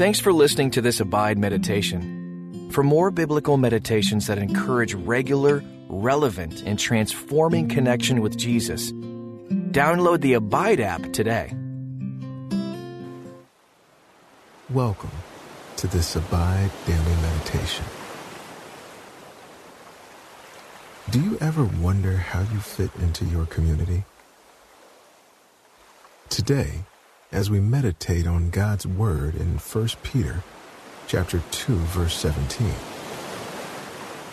Thanks for listening to this Abide meditation. For more biblical meditations that encourage regular, relevant, and transforming connection with Jesus, download the Abide app today. Welcome to this Abide Daily Meditation. Do you ever wonder how you fit into your community? Today, as we meditate on God's Word in 1 Peter chapter 2, verse 17,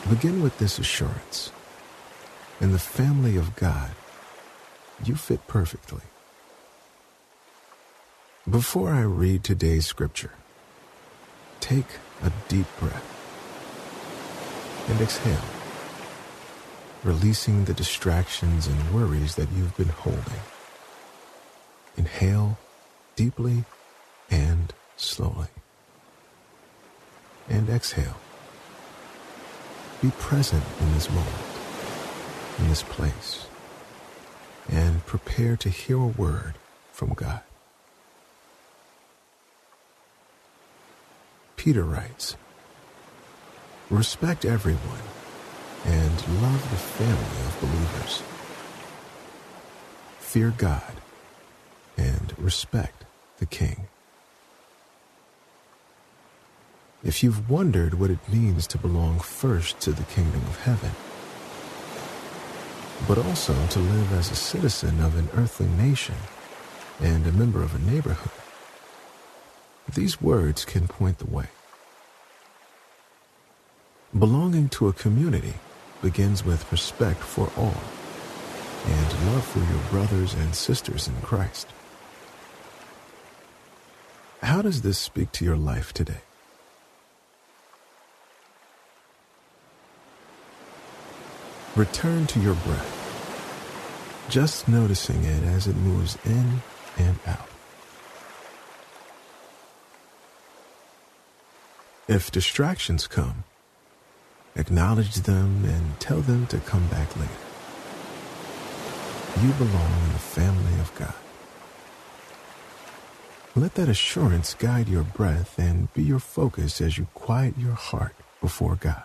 begin with this assurance. In the family of God, you fit perfectly. Before I read today's scripture, take a deep breath and exhale, releasing the distractions and worries that you've been holding. Inhale deeply and slowly. And exhale. Be present in this moment, in this place, and prepare to hear a word from God. Peter writes, Respect everyone and love the family of believers. Fear God and respect the king. If you've wondered what it means to belong first to the kingdom of heaven, but also to live as a citizen of an earthly nation and a member of a neighborhood, these words can point the way. Belonging to a community begins with respect for all and love for your brothers and sisters in Christ. How does this speak to your life today? Return to your breath, just noticing it as it moves in and out. If distractions come, acknowledge them and tell them to come back later. You belong in the family of God. Let that assurance guide your breath and be your focus as you quiet your heart before God.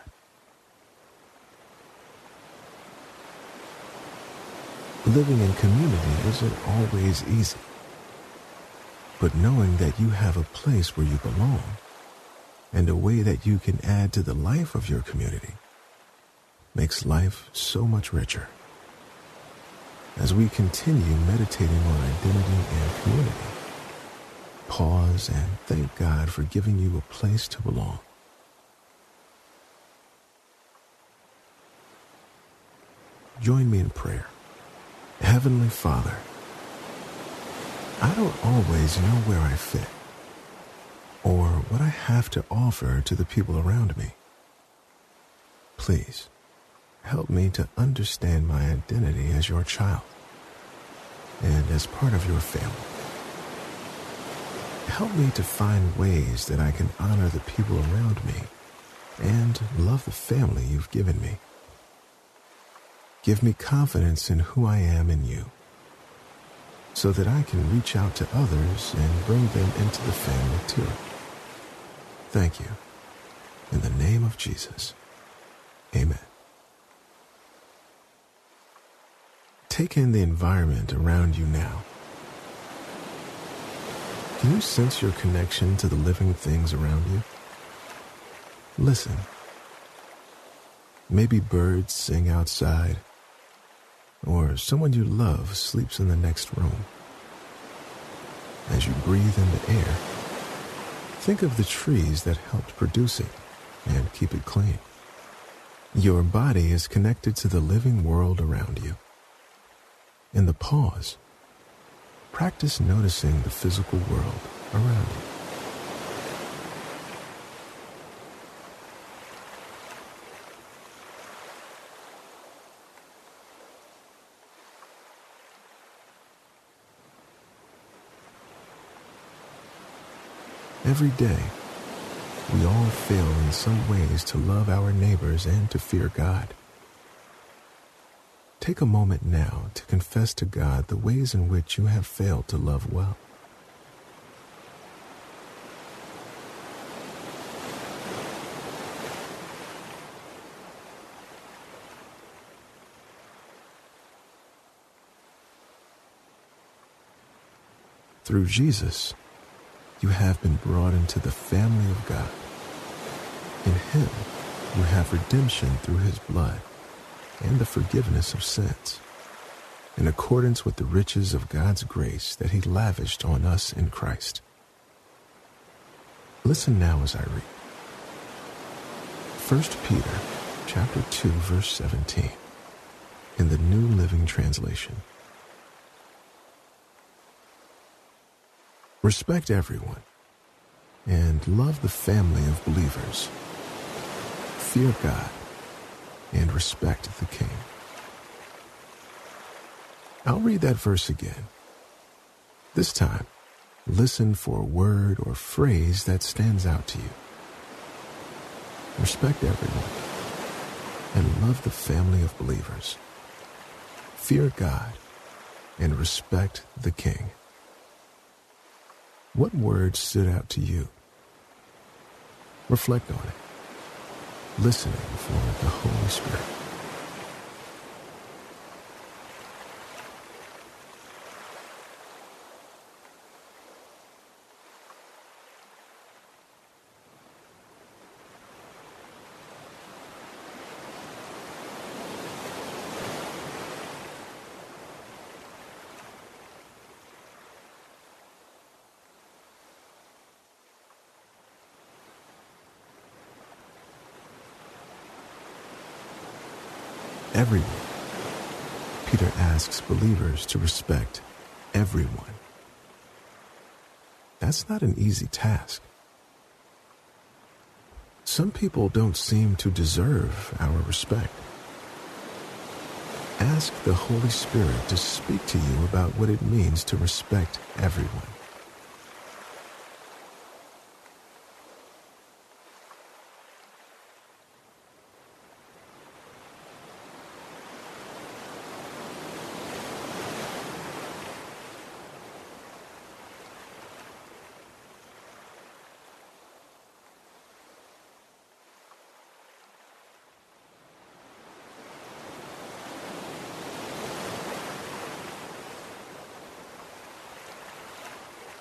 Living in community isn't always easy, but knowing that you have a place where you belong and a way that you can add to the life of your community makes life so much richer. As we continue meditating on identity and community, pause and thank God for giving you a place to belong. Join me in prayer. Heavenly Father, I don't always know where I fit or what I have to offer to the people around me. Please, help me to understand my identity as your child and as part of your family. Help me to find ways that I can honor the people around me and love the family you've given me. Give me confidence in who I am in you so that I can reach out to others and bring them into the family too. Thank you. In the name of Jesus. Amen. Take in the environment around you now. Can you sense your connection to the living things around you? Listen. Maybe birds sing outside, or someone you love sleeps in the next room. As you breathe in the air, think of the trees that helped produce it and keep it clean. Your body is connected to the living world around you. In the pause, practice noticing the physical world around you. Every day, we all fail in some ways to love our neighbors and to fear God. Take a moment now to confess to God the ways in which you have failed to love well. Through Jesus, you have been brought into the family of God. In Him, you have redemption through His blood and the forgiveness of sins, in accordance with the riches of God's grace that He lavished on us in Christ. Listen now as I read. 1 Peter chapter 2 verse 17 in the New Living Translation. Respect everyone and love the family of believers. Fear God and respect the King. I'll read that verse again. This time, listen for a word or phrase that stands out to you. Respect everyone and love the family of believers. Fear God and respect the King. What word stood out to you? Reflect on it, listening for the Holy Spirit. Everyone. Peter asks believers to respect everyone. That's not an easy task. Some people don't seem to deserve our respect. Ask the Holy Spirit to speak to you about what it means to respect everyone.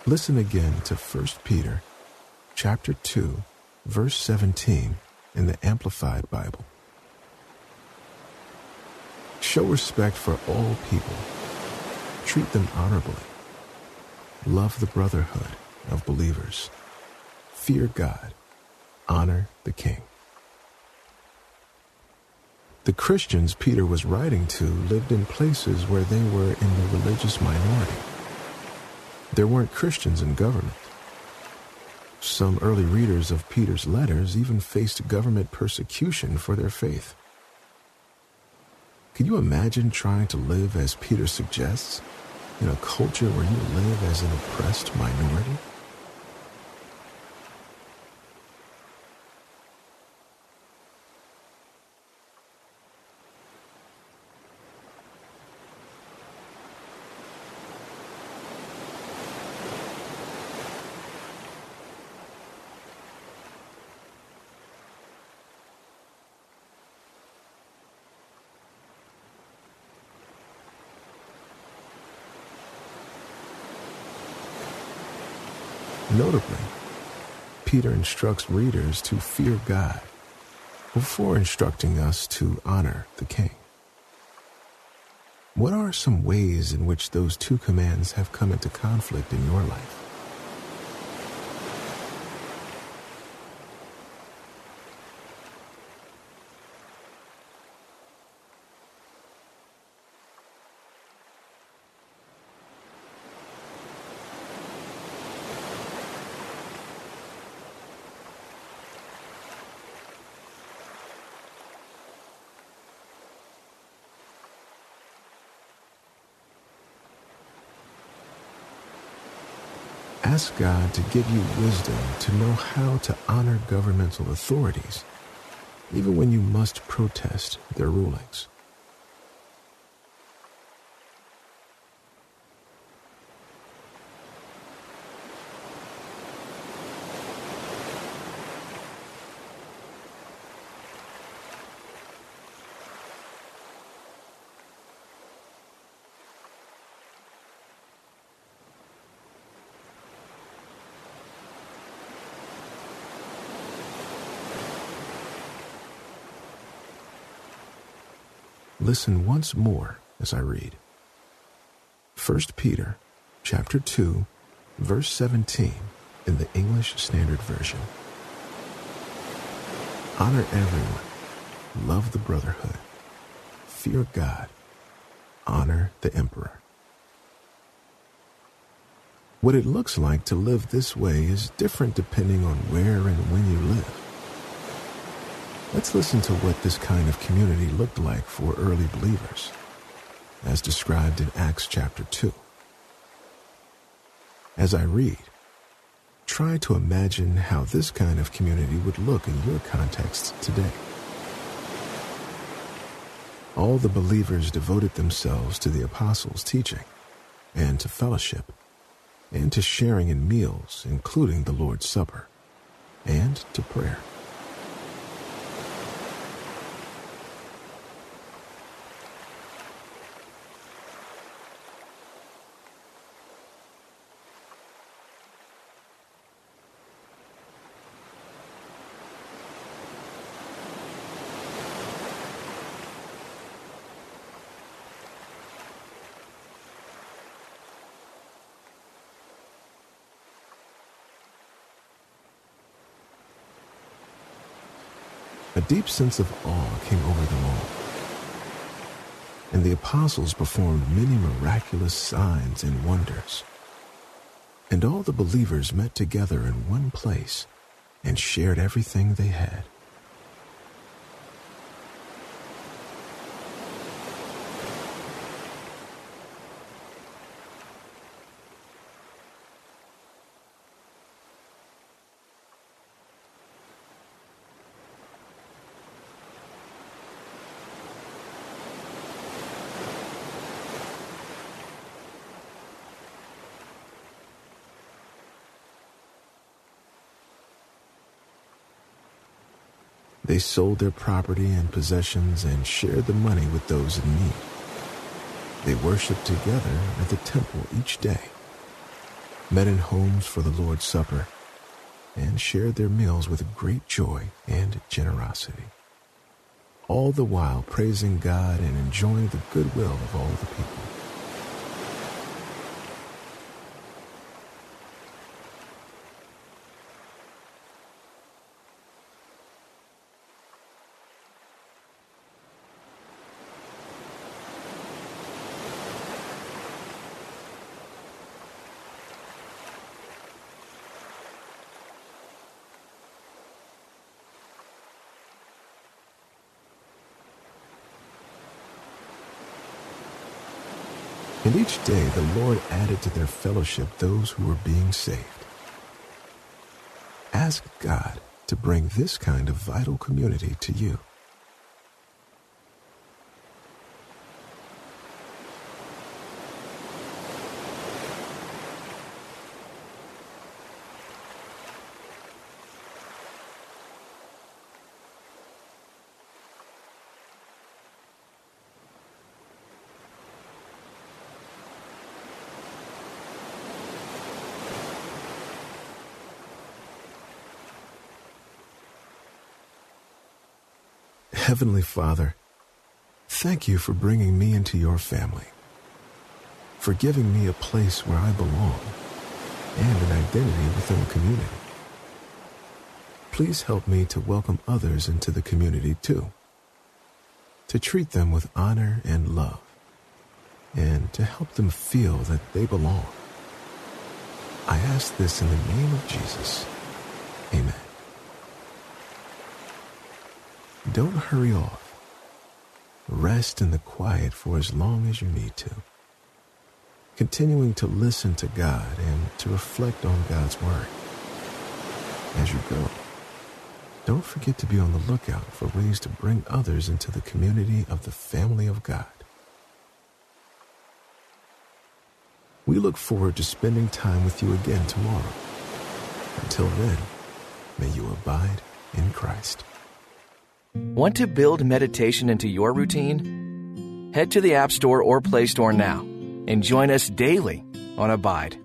Listen again to 1 Peter chapter 2 verse 17 in the Amplified Bible. Show respect for all people. Treat them honorably. Love the brotherhood of believers. Fear God. Honor the King. The Christians Peter was writing to lived in places where they were in the religious minority. There weren't Christians in government. Some early readers of Peter's letters even faced government persecution for their faith. Can you imagine trying to live as Peter suggests, in a culture where you live as an oppressed minority? Notably, Peter instructs readers to fear God before instructing us to honor the King. What are some ways in which those two commands have come into conflict in your life? Ask God to give you wisdom to know how to honor governmental authorities, even when you must protest their rulings. Listen once more as I read. 1 Peter chapter 2 verse 17 in the English Standard Version. Honor everyone, love the brotherhood, fear God, honor the emperor. What it looks like to live this way is different depending on where and when you live. Let's listen to what this kind of community looked like for early believers, as described in Acts chapter 2. As I read, try to imagine how this kind of community would look in your context today. All the believers devoted themselves to the apostles' teaching and to fellowship and to sharing in meals, including the Lord's Supper, and to prayer. A deep sense of awe came over them all. And the apostles performed many miraculous signs and wonders. And all the believers met together in one place and shared everything they had. They sold their property and possessions and shared the money with those in need. They worshiped together at the temple each day, met in homes for the Lord's Supper, and shared their meals with great joy and generosity, all the while praising God and enjoying the goodwill of all the people. And each day the Lord added to their fellowship those who were being saved. Ask God to bring this kind of vital community to you. Heavenly Father, thank you for bringing me into your family, for giving me a place where I belong and an identity within a community. Please help me to welcome others into the community too, to treat them with honor and love, and to help them feel that they belong. I ask this in the name of Jesus. Amen. Don't hurry off. Rest in the quiet for as long as you need to. Continuing to listen to God and to reflect on God's Word. As you go, don't forget to be on the lookout for ways to bring others into the community of the family of God. We look forward to spending time with you again tomorrow. Until then, may you abide in Christ. Want to build meditation into your routine? Head to the App Store or Play Store now and join us daily on Abide.